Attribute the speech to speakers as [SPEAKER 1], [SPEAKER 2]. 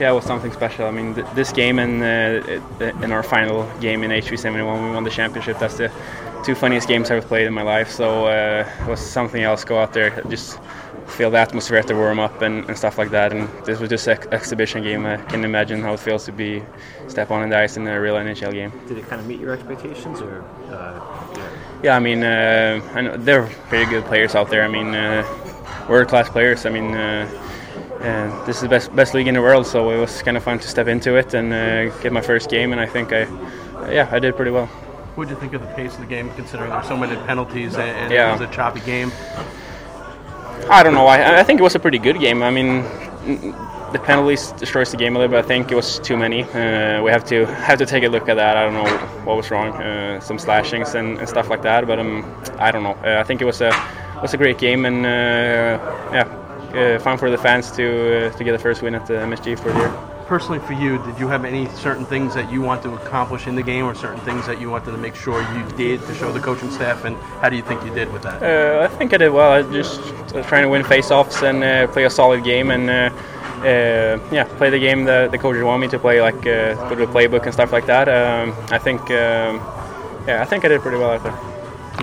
[SPEAKER 1] yeah, it was something special. I mean, th- this game and uh, in our final game in HV71, we won the championship. That's the two funniest games I've played in my life. So uh, it was something else. Go out there, just feel the atmosphere at the warm up and, and stuff like that. And this was just an ex- exhibition game. I can imagine how it feels to be step on the ice in a real NHL game.
[SPEAKER 2] Did it kind of meet your expectations, or? Uh,
[SPEAKER 1] yeah. yeah, I mean, uh, I know they're very good players out there. I mean, uh, world class players. I mean. Uh, this is the best best league in the world, so it was kind of fun to step into it and uh, get my first game, and I think I, yeah, I did pretty well.
[SPEAKER 3] What did you think of the pace of the game, considering there's so many penalties and, and yeah. it was a choppy game?
[SPEAKER 1] I don't know. I, I think it was a pretty good game. I mean, the penalties destroys the game a little bit. I think it was too many. Uh, we have to have to take a look at that. I don't know what was wrong. Uh, some slashings and, and, stuff like that. But um, I don't know. Uh, I think it was a was a great game and uh, yeah, uh, fun for the fans to uh, to get the first win at the MSG for the year.
[SPEAKER 3] Personally, for you, did you have any certain things that you want to accomplish in the game, or certain things that you wanted to make sure you did to show the coaching staff? And how do you think you did with that?
[SPEAKER 1] Uh, I think I did well. I just was trying to win face-offs and uh, play a solid game, and uh, uh, yeah, play the game that the coaches want me to play, like go to the playbook and stuff like that. Um, I think, um, yeah, I think I did pretty well out there.